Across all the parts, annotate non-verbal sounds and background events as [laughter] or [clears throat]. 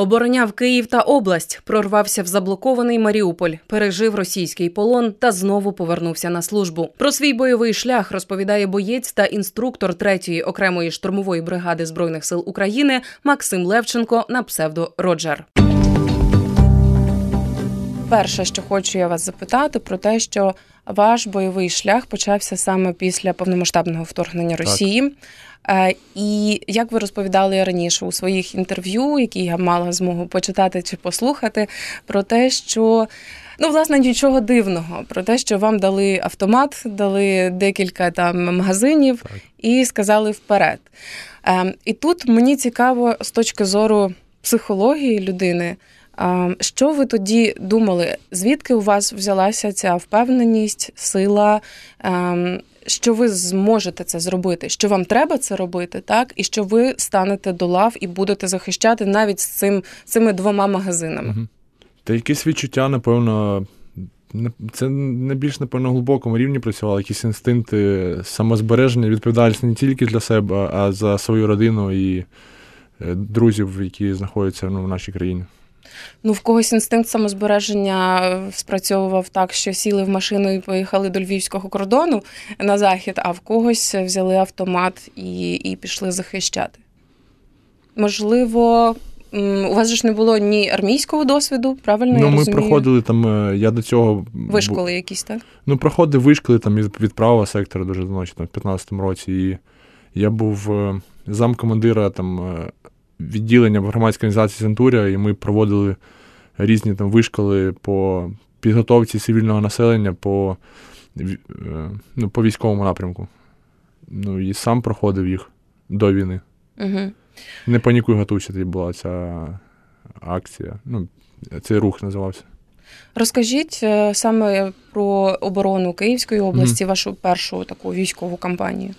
Обороняв Київ та область, прорвався в заблокований Маріуполь, пережив російський полон та знову повернувся на службу. Про свій бойовий шлях розповідає боєць та інструктор 3-ї окремої штурмової бригади збройних сил України Максим Левченко на псевдо Роджер. Перше, що хочу я вас запитати, про те, що ваш бойовий шлях почався саме після повномасштабного вторгнення Росії. Е, і як ви розповідали раніше у своїх інтерв'ю, які я мала змогу почитати чи послухати, про те, що ну, власне, нічого дивного, про те, що вам дали автомат, дали декілька там магазинів так. і сказали вперед. Е, і тут мені цікаво з точки зору психології людини. Що ви тоді думали? Звідки у вас взялася ця впевненість, сила? Ем, що ви зможете це зробити, що вам треба це робити, так і що ви станете до лав і будете захищати навіть з цим цими двома магазинами. Угу. Та якісь відчуття, напевно, це не більш напевно глибокому рівні працювало, якісь інстинкти самозбереження, відповідальність не тільки для себе, а за свою родину і е, друзів, які знаходяться ну, в нашій країні. Ну, в когось інстинкт самозбереження спрацьовував так, що сіли в машину і поїхали до львівського кордону на захід, а в когось взяли автомат і, і пішли захищати. Можливо. У вас ж не було ні армійського досвіду, правильно? Ну, я ми розумію? проходили там, е, я до цього. Вишколи якісь, так? Ну, проходив вишколи там від правого сектора дуже давно, там, в 15-му році. І я був е, замкомандира там е, відділення в громадській організації Центурія, і ми проводили різні там вишколи по підготовці цивільного населення по е, ну, по військовому напрямку. Ну і сам проходив їх до війни. Угу. Не панікуй, готуйся, тоді була ця акція. Ну, Цей рух називався. Розкажіть е, саме про оборону Київської області, mm. вашу першу таку військову кампанію.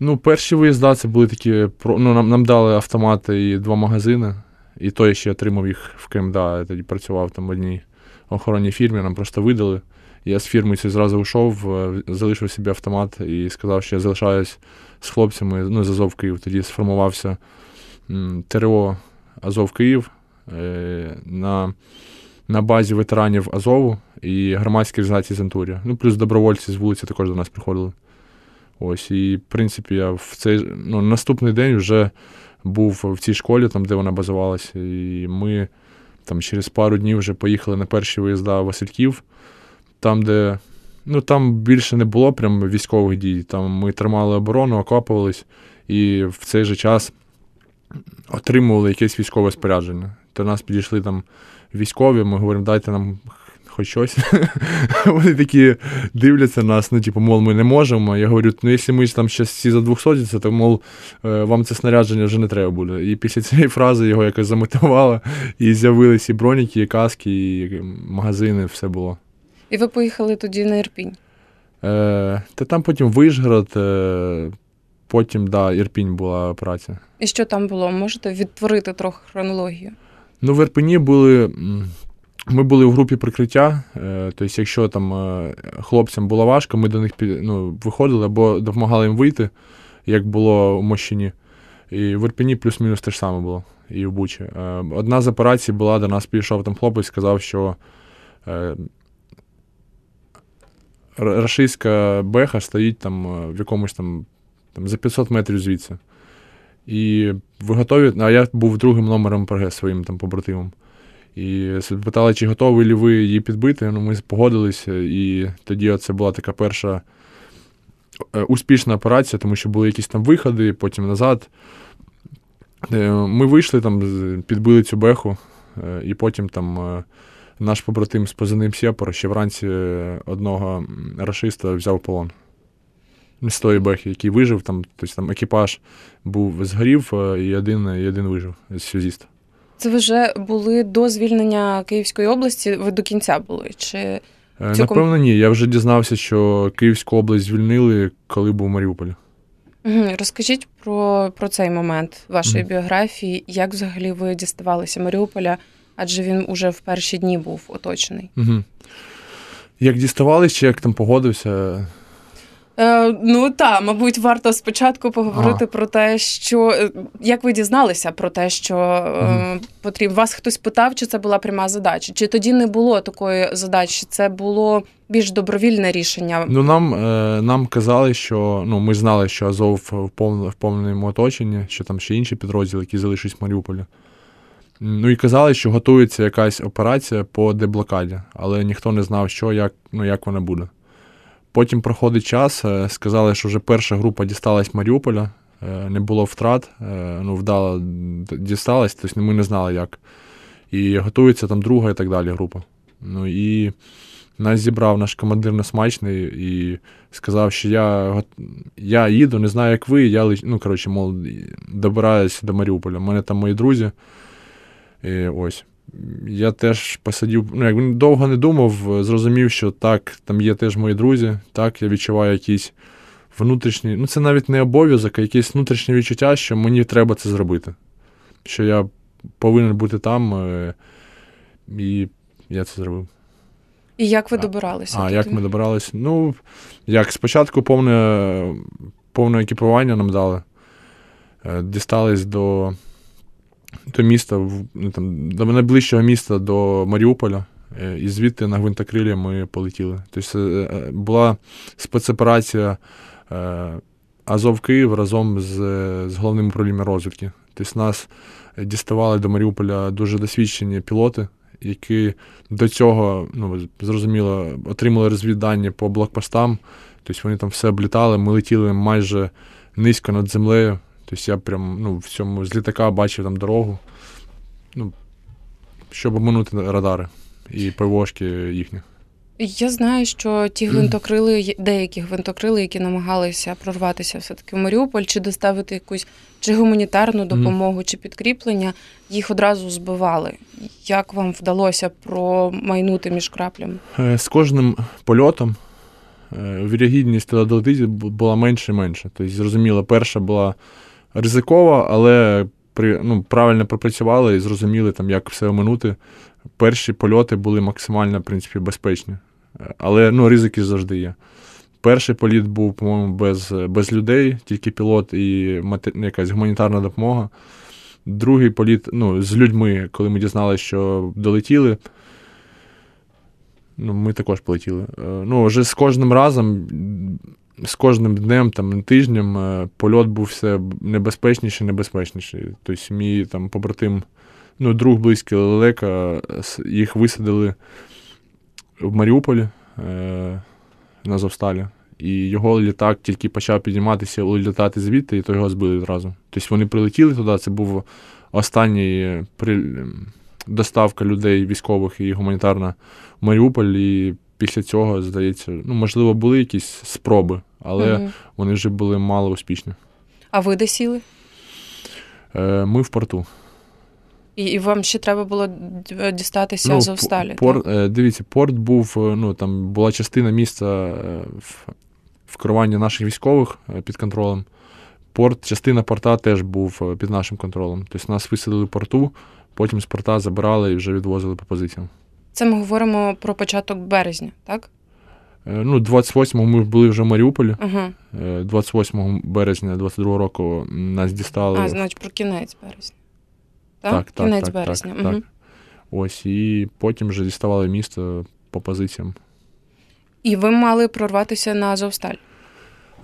Ну, перші виїзда це були такі. ну, Нам нам дали автомати і два магазини, і то я ще отримав їх в КМДА. Я тоді працював там в одній охоронній фірмі, нам просто видали. Я з фірми зразу йшов, е, залишив собі автомат і сказав, що я залишаюсь з хлопцями ну, з Азов Київ. Тоді сформувався ТРО Азов Київ е, на на базі ветеранів Азову і громадської організації Зентурія. Ну, плюс добровольці з вулиці також до нас приходили. Ось, І, в принципі, я в цей ну, наступний день вже був в цій школі, там, де вона базувалася, і ми там через пару днів вже поїхали на перші виїзда Васильків, там, де ну, там більше не було прям військових дій. Там Ми тримали оборону, окопувались, і в цей же час отримували якесь військове спорядження. До нас підійшли там військові, ми говоримо, дайте нам хоч щось. [laughs] Вони такі дивляться нас, ну, типу, мол, ми не можемо. Я говорю, ну якщо ми там ще всі за 200, то мол, е, вам це снарядження вже не треба буде. І після цієї фрази його якось замотивувало, і з'явилися і броніки, і каски, і магазини, все було. І ви поїхали тоді на Ірпінь? Е, Та там потім Вишгород, е, потім, да, Ірпінь була праця. І що там було? Можете відтворити трохи хронологію? Ну, в Ірпені були ми були в групі прикриття, е, тобто, якщо там е, хлопцям було важко, ми до них ну, виходили або допомагали їм вийти, як було у Мощині. І в Ірпені плюс-мінус те ж саме було, і в Бучі. Е, одна з операцій була, до нас підійшов там хлопець, сказав, що рашистська беха стоїть там в якомусь там, там за 500 метрів звідси. І ви готові? А я був другим номером ПРГ своїм там побратимом. І питали, чи готові ли ви її підбити. Ну, Ми погодилися, і тоді це була така перша е, успішна операція, тому що були якісь там виходи, потім назад. Е, ми вийшли, там, підбили цю беху, е, і потім там наш побратим з позивним Сєпор ще вранці одного рашиста взяв полон. З тої бехи, який вижив, там, тобто там екіпаж був згорів, і один і один вижив з сюзіста. Це вже були до звільнення Київської області. Ви до кінця були? Чи е, цілком... Напевно, ні. Я вже дізнався, що Київську область звільнили, коли був Маріуполь. Розкажіть про про цей момент вашої угу. біографії, як взагалі ви діставалися Маріуполя, адже він уже в перші дні був оточений. Угу. Як діставалися, чи як там погодився? Е, Ну так, мабуть, варто спочатку поговорити ага. про те, що е, як ви дізналися про те, що е, потрібно вас хтось питав, чи це була пряма задача, чи тоді не було такої задачі? Це було більш добровільне рішення? Ну нам е, нам казали, що ну ми знали, що Азов в повному в повному оточенні, що там ще інші підрозділи, які залишились в Маріуполі. Ну і казали, що готується якась операція по деблокаді, але ніхто не знав, що, як, ну, як вона буде. Потім проходить час, е, сказали, що вже перша група дісталась Маріуполя, е, не було втрат, е, ну, вдало дісталась, тобто ми не знали як. І готується там друга і так далі група. Ну і нас зібрав наш командир Несмачний і сказав, що я я їду, не знаю, як ви. Я ну, коротше, мол, добираюся до Маріуполя. У мене там мої друзі. І ось. Я теж посидів, ну, як довго не думав, зрозумів, що так, там є теж мої друзі, так, я відчуваю якісь внутрішні, ну це навіть не обов'язок, а якесь внутрішнє відчуття, що мені треба це зробити. Що я повинен бути там, е, і я це зробив. І як ви добиралися? А, тоді? як ми добиралися? Ну, як спочатку повне повне екіпування нам дали. Е, дістались до до міста, ну, там, до найближчого міста до Маріуполя, е, і звідти на гвинтокрилі ми полетіли. Тобто е, була спецоперація Азов Київ разом з з головним управлінням розвідки. Тобто нас діставали до Маріуполя дуже досвідчені пілоти які до цього, ну, зрозуміло, отримали розвідання по блокпостам. Тобто вони там все облітали, ми летіли майже низько над землею. Тобто я прям ну, в цьому з літака бачив там дорогу, ну, щоб обминути радари і ПВОшки їхні. Я знаю, що ті [clears throat] гвинтокрили, деякі гвинтокрили, які намагалися прорватися все-таки в Маріуполь, чи доставити якусь чи гуманітарну допомогу, чи підкріплення, їх одразу збивали. Як вам вдалося промайнути між краплями? Е, з кожним польотом е, вірогідність долетити була менше і менше. Тобто, зрозуміло, перша була ризикова, але при, ну, правильно пропрацювали і зрозуміли, там, як все оминути. Перші польоти були максимально в принципі, безпечні. Але ну, ризики завжди є. Перший політ був, по-моєму, без без людей, тільки пілот і матер... якась гуманітарна допомога. Другий політ ну, з людьми, коли ми дізналися, що долетіли. Ну, Ми також полетіли. Е, ну, Вже з кожним разом, з кожним днем, там, тижнем, е, польот був все небезпечніший, небезпечніший. Тобто, мій там побратим, ну, друг близький Лелека, їх висадили в Маріуполі е, на Зовсталі. І його літак тільки почав підніматися, літати звідти, і то його збили одразу. Тобто вони прилетіли туди, це був останній доставка людей військових і гуманітарна в Маріуполь. І після цього, здається, ну, можливо, були якісь спроби, але угу. вони вже були мало успішні. А ви де сіли? Е, Ми в порту. І і вам ще треба було дістатися ну, Азовсталі? Пор, так? Е, дивіться, порт був, е, ну там була частина міста е, в, в керуванні наших військових під контролем. Порт, частина порта теж був під нашим контролем. Тобто нас висадили в порту, потім з порта забирали і вже відвозили по позиціям. Це ми говоримо про початок березня, так? Ну, 28-го ми були вже в Маріуполі. Ага. 28 березня 22-го року нас дістали. А, значить, про кінець березня так? так Кінець так, березня. Так, угу. так. Ось, і потім вже діставали місто по позиціям. І ви мали прорватися на Азовсталь?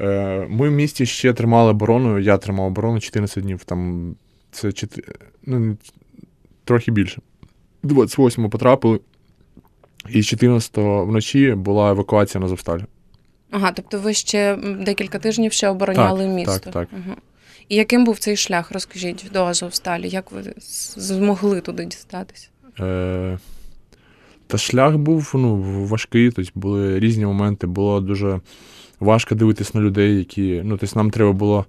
Е, Ми в місті ще тримали оборону, я тримав оборону 14 днів. Там це 4, ну, трохи більше. 28-го потрапили, і 14-го вночі була евакуація на Азовсталь. Ага, тобто ви ще декілька тижнів ще обороняли так, місто. Так, так. Угу. І яким був цей шлях? Розкажіть до Азовсталі, як ви змогли туди дістатися? Е, Та шлях був ну, важкий, тобто були різні моменти. Було дуже важко дивитись на людей, які. Ну, тобто нам треба було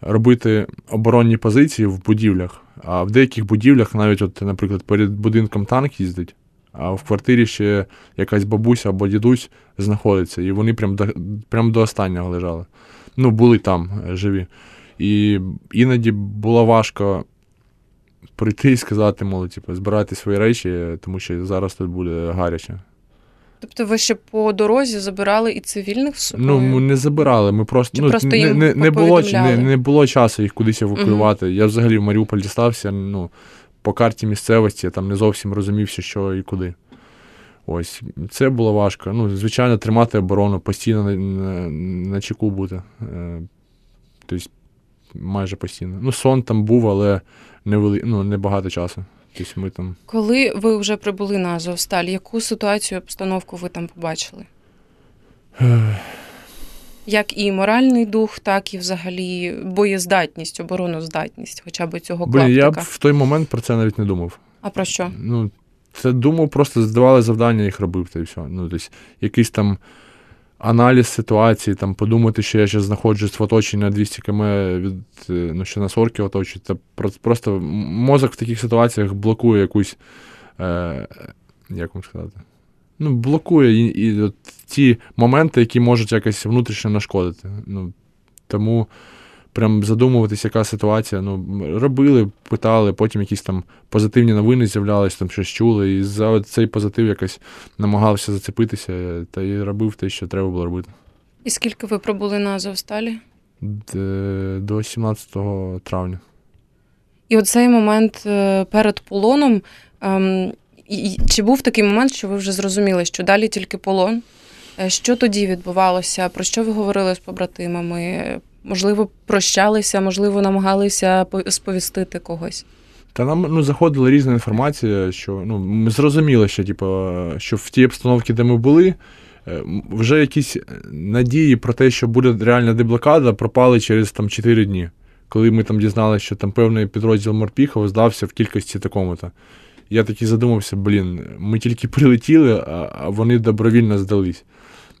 робити оборонні позиції в будівлях. А в деяких будівлях, навіть, от, наприклад, перед будинком танк їздить, а в квартирі ще якась бабуся або дідусь знаходиться. І вони прям до, прям до останнього лежали. Ну, були там е, живі. І іноді було важко прийти і сказати, мол, типу, збирайте свої речі, тому що зараз тут буде гаряче. Тобто ви ще по дорозі забирали і цивільних з собою? Ну, ми не забирали. Ми просто Чи ну, просто не, їм не, не, було, не, не було часу їх кудись евакуювати. Я взагалі в Маріуполь дістався, ну, по карті місцевості, я там не зовсім розумівся, що і куди. Ось, це було важко. Ну, звичайно, тримати оборону, постійно на, на, на чеку бути. Е, тобто, майже постійно. Ну, сон там був, але не, вели, ну, не багато часу. Тобто ми там. Коли ви вже прибули на Азовсталь, яку ситуацію, обстановку ви там побачили? Як і моральний дух, так і взагалі боєздатність, обороноздатність, хоча б цього Блін, я б в той момент про це навіть не думав. А про що? Ну, це думав, просто здавали завдання, їх робив, та й все. Ну, тобто, якийсь там аналіз ситуації, там, подумати, що я зараз знаходжусь в оточенні на 200 км від, е, ну, що нас орки оточують. Це просто мозок в таких ситуаціях блокує якусь. Е, як вам сказати? Ну, блокує і, і от ті моменти, які можуть якось внутрішньо нашкодити. Ну, тому прям задумуватись, яка ситуація. Ну, робили, питали, потім якісь там позитивні новини з'являлись, там щось чули, і за цей позитив якось намагався зацепитися та й робив те, що треба було робити. І скільки ви пробули на Азовсталі? До 17 травня. І оцей момент е, перед полоном. І- Чи був такий момент, що ви вже зрозуміли, що далі тільки полон? Е, Що тоді відбувалося? Про що ви говорили з побратимами? Е, Можливо, прощалися, можливо, намагалися сповістити когось. Та нам ну, заходила різна інформація, що ну, ми зрозуміли, що, типу, що в тій обстановці, де ми були, е, вже якісь надії про те, що буде реальна деблокада, пропали через там 4 дні. Коли ми там дізналися, що там певний підрозділ Морпіхова здався в кількості такому-то. Я такий задумався, блін, ми тільки прилетіли, а, вони добровільно здались.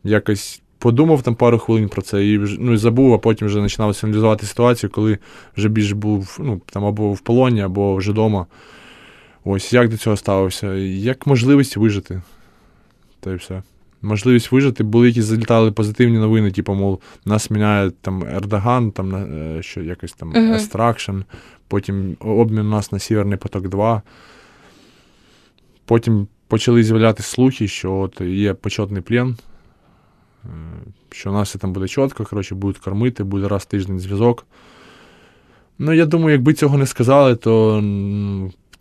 Якось подумав там пару хвилин про це і вже- ну, і забув, а потім вже починав аналізувати ситуацію, коли вже більш був ну, там або в полоні, або вже вдома. Ось як до цього ставився? Як можливість вижити. Та й все. Можливість вижити, були якісь залітали позитивні новини, типу, мов, нас міняє там Ердоган, там е, що якось там. Extraction, потім обмін у нас на Сіверний поток 2. Потім почали з'являтися слухи, що от є почетний плен, е, що у нас все там буде чітко, коротше, будуть кормити, буде раз в тиждень зв'язок. Ну, я думаю, якби цього не сказали, то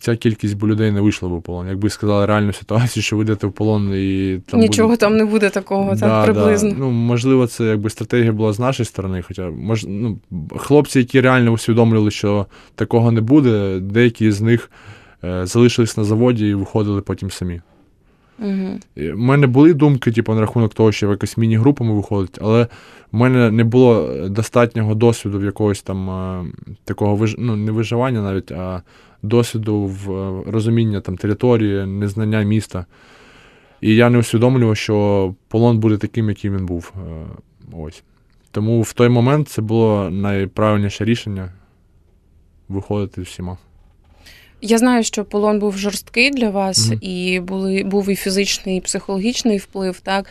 ця кількість би людей не вийшла б у полон. Якби сказали реальну ситуацію, що ви йдете в полон і там Нічого буде... там не буде такого, Да, так приблизно. Да. Ну, можливо, це якби стратегія була з нашої сторони, хоча мож, ну, хлопці, які реально усвідомлювали, що такого не буде, деякі з них залишились на заводі і виходили потім самі. Угу. У мене були думки, типу, на рахунок того, що в якось міні-групами виходить, але в мене не було достатнього досвіду в якогось там е, такого виж... ну, не виживання навіть, а досвіду в е, розуміння там території, незнання міста. І я не усвідомлював, що полон буде таким, яким він був. Е, Ось. Тому в той момент це було найправильніше рішення виходити всіма. Я знаю, що полон був жорсткий для вас, Мгм. і були, був і фізичний, і психологічний вплив, так?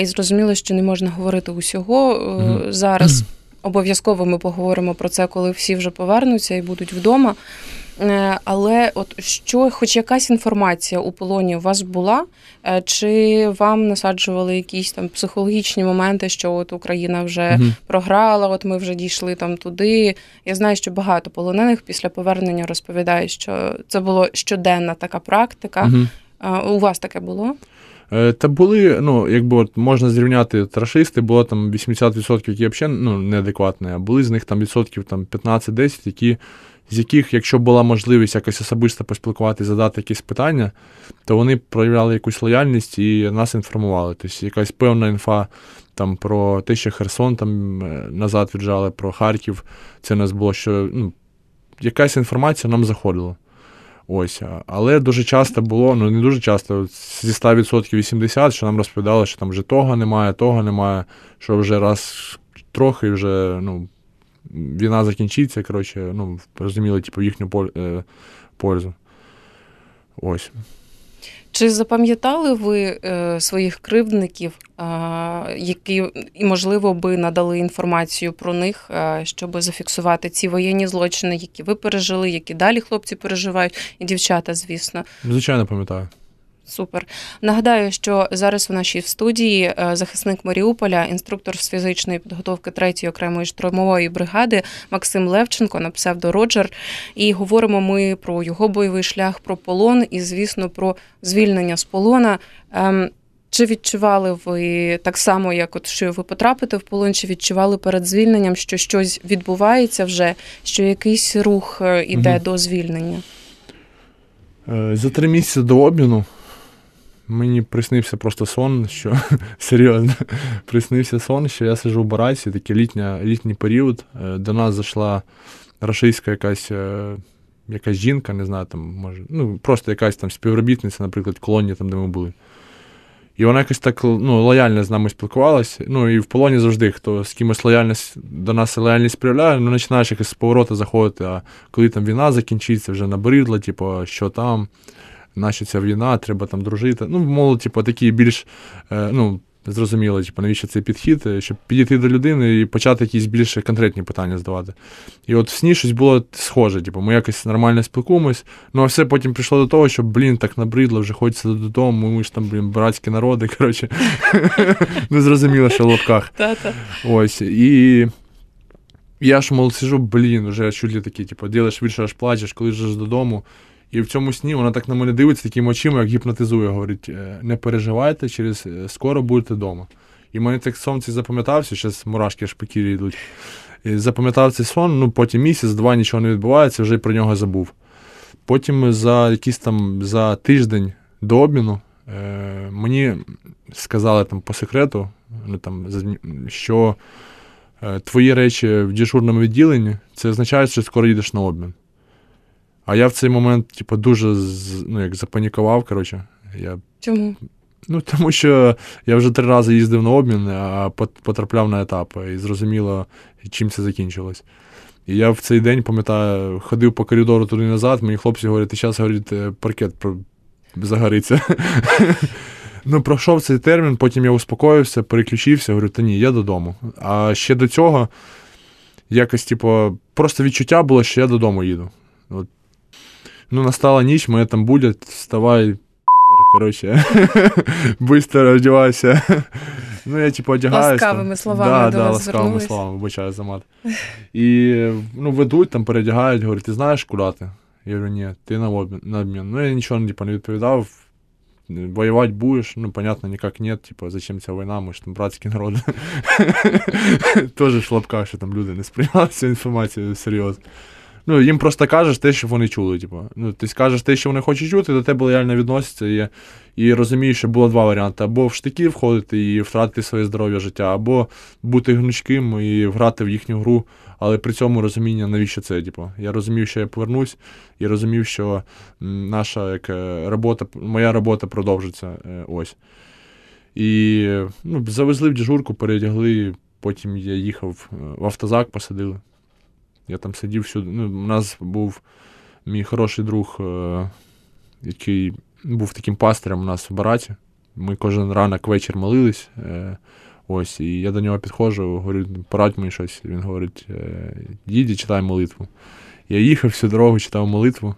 І зрозуміло, що не можна говорити усього. mm-hmm. Зараз обов'язково ми поговоримо про це, коли всі вже повернуться і будуть вдома. Е, Але от що, хоч якась інформація у полоні у вас була, Е, чи вам насаджували якісь там психологічні моменти, що от Україна вже Мгм. програла, от ми вже дійшли там туди. Я знаю, що багато полонених після повернення розповідають, що це було щоденна така практика. А, У вас таке було? Та були, ну, якби от можна зрівняти трашисти, було там 80%, які взагалі ну, неадекватні, а були з них там відсотків там, 15-10, які, з яких, якщо була можливість якось особисто поспілкуватися, задати якісь питання, то вони проявляли якусь лояльність і нас інформували. Тобто якась певна інфа там, про те, що Херсон там е, назад віджали, про Харків, це у нас було, що ну, якась інформація нам заходила. Ось, але дуже часто було, ну не дуже часто, зі 100% 80, що нам розповідали, що там вже того немає, того немає, що вже раз трохи вже ну, війна закінчиться, коротше, ну, розуміли, типу, їхню е, пользу. Ось. Чи запам'ятали ви е, своїх кривдників, е, які і, можливо, би надали інформацію про них, е, щоб зафіксувати ці воєнні злочини, які ви пережили, які далі хлопці переживають, і дівчата, звісно. Звичайно, пам'ятаю. Супер. Нагадаю, що зараз у нашій студії е, захисник Маріуполя, інструктор з фізичної підготовки 3-ї окремої штурмової бригади Максим Левченко на псевдо Роджер. І говоримо ми про його бойовий шлях, про полон і, звісно, про звільнення з полона. Ем, чи відчували ви так само, як от що ви потрапите в полон, чи відчували перед звільненням, що щось відбувається вже, що якийсь рух е, іде угу. до звільнення? Е, за три місяці до обміну Мені приснився просто сон, що [laughs] серйозно приснився сон, що я сижу в бараці, такий літня, літній період. Е, до нас зайшла рашистська якась е, якась жінка, не знаю, там, може, ну, просто якась там співробітниця, наприклад, в колонії, там, де ми були. І вона якось так ну, лояльно з нами спілкувалася. Ну, і в полоні завжди, хто з кимось лояльність до нас лояльність проявляє, ну починаєш якось з повороту заходити, а коли там війна закінчиться, вже набридло, типу, що там наша ця війна, треба там дружити. Ну, мол, типу, такі більш е, ну, зрозуміло, типу, навіщо цей підхід, е, щоб підійти до людини і почати якісь більш конкретні питання здавати. І от в сні щось було схоже, типу, ми якось нормально спілкуємось, ну а все потім прийшло до того, що, блін, так набридло, вже хочеться додому, ми ж там, блін, братські народи, [laughs] коротше. [laughs] Не зрозуміло, що в лапках. Ось. І. Я ж, мол, сижу, блін, вже чуть ли такі, типу, ділиш більше аж плачеш, коли ж додому. І в цьому сні вона так на мене дивиться такими очима, як гіпнотизує. Говорить: «Е, не переживайте, через е, скоро будете вдома. І мені так сон цей запам'ятався, зараз мурашки аж йдуть. І Запам'ятав цей сон, ну потім місяць-два нічого не відбувається, вже про нього забув. Потім за якийсь там за тиждень до обміну е, мені сказали там по секрету, ну, там, що е, твої речі в дежурному відділенні це означає, що скоро їдеш на обмін. А я в цей момент, типу, дуже ну, як запанікував. коротше. Я... Чому? Ну, тому що я вже три рази їздив на обмін, а потрапляв на етап, і зрозуміло, чим це закінчилось. І я в цей день, пам'ятаю, ходив по коридору туди назад, мені хлопці говорять, ти зараз говорить, е, паркет загориться. [laughs] Ну, пройшов цей термін, потім я успокоївся, переключився, говорю, та ні, я додому. А ще до цього якось, типу, просто відчуття було, що я додому їду. От Ну, настала ніч, мене там будуть, вставай, коротше, [laughs] быстро одягайся. [laughs] Ну, я типу одягаюся. Ласкавими словами да, до да, вас ласкавими звернулись. словами, вибачаю за мат. [laughs] І ну, ведуть, там передягають, говорять, ти знаєш куди ти? Я говорю, ні, ти на обмін. На обмін. Ну, я нічого типу, не відповідав. Воевать будешь? Ну, понятно, никак нет. Типа, зачем ця війна, ми ж там братський народ. Тоже в шлапках, що там люди не сприймали цю інформацію серйозно. Ну, їм просто кажеш те, що вони чули. Типу. Ну, Ти скажеш те, що вони хочуть чути, до тебе лояльно відносяться. І і розумієш, що було два варіанти: або в штики входити і втратити своє здоров'я життя, або бути гнучким і грати в їхню гру, але при цьому розуміння, навіщо це. Типу. Я розумів, що я повернусь, і розумів, що наша як, е, робота, моя робота продовжиться. Е, ось. І ну, завезли в дежурку, передягли, потім я їхав е, в автозак, посадили. Я там сидів всюди. Ну, У нас був мій хороший друг, е, який був таким пастирем у нас в бараті. Ми кожен ранок вечір молились. Е, ось, І я до нього підходжу, говорю, порадь мені щось. Він говорить: їдь читай молитву. Я їхав всю дорогу, читав молитву.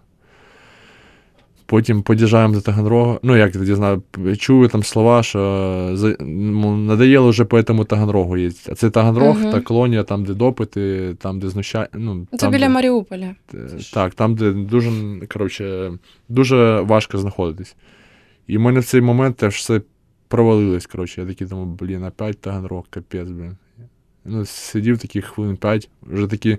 Потім подіжджаємо до Таганрога. Ну, як тоді знаю, чую там слова, що надоело вже по цьому Таганрогу їздити. А це Таганрог угу. та колонія, там, де допити, там, де знущання. Ну, це там, біля де... Маріуполя. Так, там, де дуже коротше, дуже важко знаходитись. І в мене в цей момент теж все провалилось. коротше. Я такий думаю, блін, опять Таганрог, капець, блін. Ну, Сидів таких хвилин 5, вже такі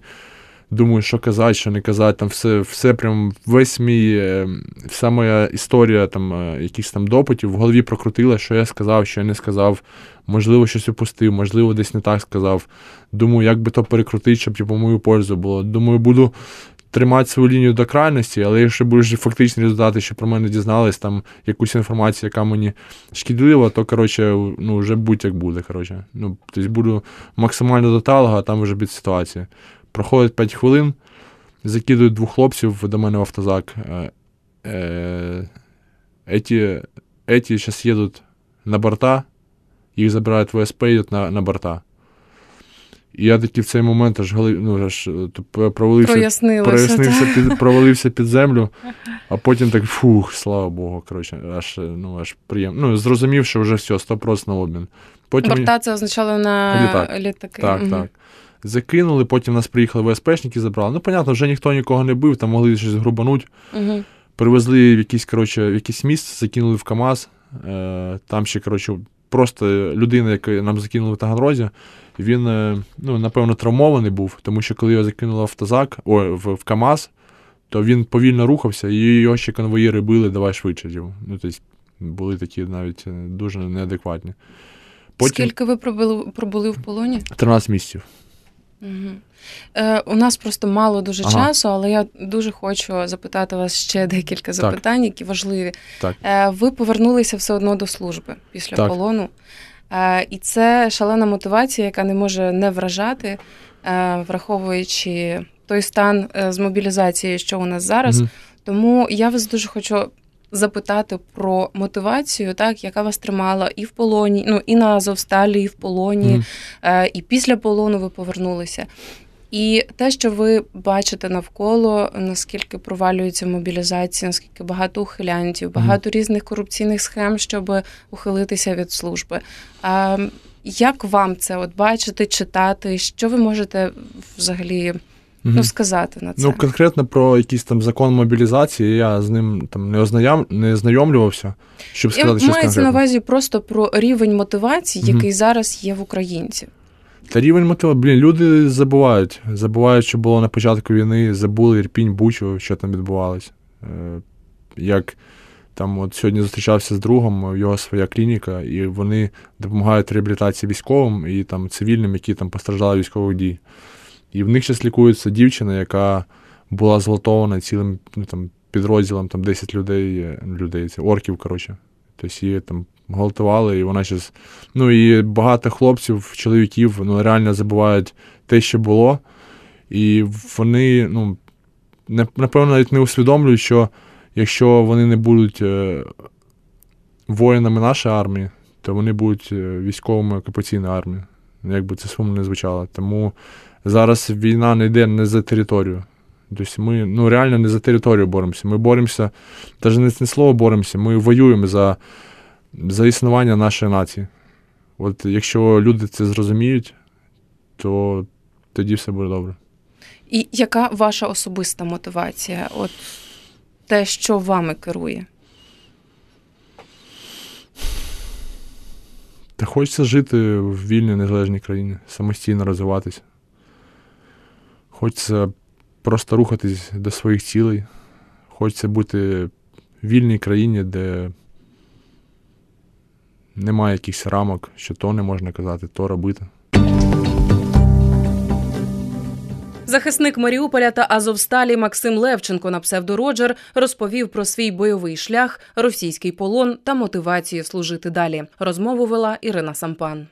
думаю, що казати, що не казати. Там все все прям весь мій, е, вся моя історія там е, якихось там допитів в голові прокрутила, що я сказав, що я не сказав. Можливо, щось упустив, можливо, десь не так сказав. Думаю, як би то перекрутити, щоб типу, мою пользу було. Думаю, буду. Тримати свою лінію до крайності, але якщо будеш фактичні результати, що про мене дізнались, там якусь інформацію, яка мені шкідлива, то коротше, ну вже будь-як буде. коротше. Ну, Тобто буду максимально до талого, а там вже від ситуації. Проходить 5 хвилин, закидують двох хлопців до мене в автозак. Е, е, эти, эти сейчас едут на борта, їх забирають в ВСП, йдуть на, на борта. І я такий в цей момент аж ну, аж е, провалився, прояснився, під, провалився під землю, а потім так фух, слава Богу, коротше, аж ну, аж приємно. Ну, зрозумів, що вже все, 100% на обмін. Потім... Борта це означало на Літак. літаки. Так, угу. так. Закинули, потім нас приїхали ВСПшники, забрали. Ну, понятно, вже ніхто нікого не бив, там могли щось грубануть. Угу. Привезли в якийсь, коротше, в якийсь місце, закинули в КАМАЗ. Е, Там ще, коротше, просто людина, яку нам закинули в Таганрозі, він, е, ну, напевно, травмований був, тому що коли його закинули в автозак, о, в, в КАМАЗ, то він повільно рухався, і його ще конвоїри били, давай швидше. Ну, тобто були такі навіть е, дуже неадекватні. Потім... Скільки ви пробули, пробули в полоні? 13 місяців. Угу. Е, У нас просто мало дуже ага. часу, але я дуже хочу запитати вас ще декілька запитань, які важливі. Так. Е, Ви повернулися все одно до служби після так. полону. Е, І це шалена мотивація, яка не може не вражати, е, враховуючи той стан з мобілізації, що у нас зараз. Угу. Тому я вас дуже хочу запитати про мотивацію, так яка вас тримала і в полоні, ну і на Азовсталі, і в полоні, mm. і після полону ви повернулися. І те, що ви бачите навколо, наскільки провалюється мобілізація, наскільки багато ухилянтів, багато mm. різних корупційних схем, щоб ухилитися від служби. А, Як вам це от бачити, читати? Що ви можете взагалі Угу. Ну, сказати на це. Ну, конкретно про якийсь там закон мобілізації, я з ним там не ознайом, не знайомлювався, щоб сказати, що мається на увазі просто про рівень мотивації, угу. який зараз є в українців. Та рівень мотивації, блін, люди забувають. Забувають, що було на початку війни, забули Ірпінь, Бучу, що там відбувалося. Е, як там от сьогодні зустрічався з другом, його своя клініка, і вони допомагають реабілітації військовим і там цивільним, які там постраждали військових дій. І в них зараз лікується дівчина, яка була зґвалтована цілим ну, там, підрозділом там 10 людей, е, людей, це орків, коротше. Тобто її там гвалтували, і вона зараз. Ну і багато хлопців, чоловіків ну, реально забувають те, що було. І вони, ну, напевно, навіть не усвідомлюють, що якщо вони не будуть е, воїнами нашої армії, то вони будуть е, військовими окупаційної армії. Як би це сумно не звучало. Тому зараз війна не йде не за територію. Тобто ми ну, реально не за територію боремося. Ми боремося, навіть не слово боремося, ми воюємо за за існування нашої нації. От якщо люди це зрозуміють, то тоді все буде добре. І яка ваша особиста мотивація? От те, що вами керує? Та хочеться жити в вільній незалежній країні, самостійно розвиватися. Хочеться просто рухатись до своїх цілей. Хочеться бути в вільній країні, де немає якихось рамок, що то не можна казати, то робити. Захисник Маріуполя та Азовсталі Максим Левченко на псевдороджер розповів про свій бойовий шлях, російський полон та мотивацію служити далі. Розмову вела Ірина Сампан.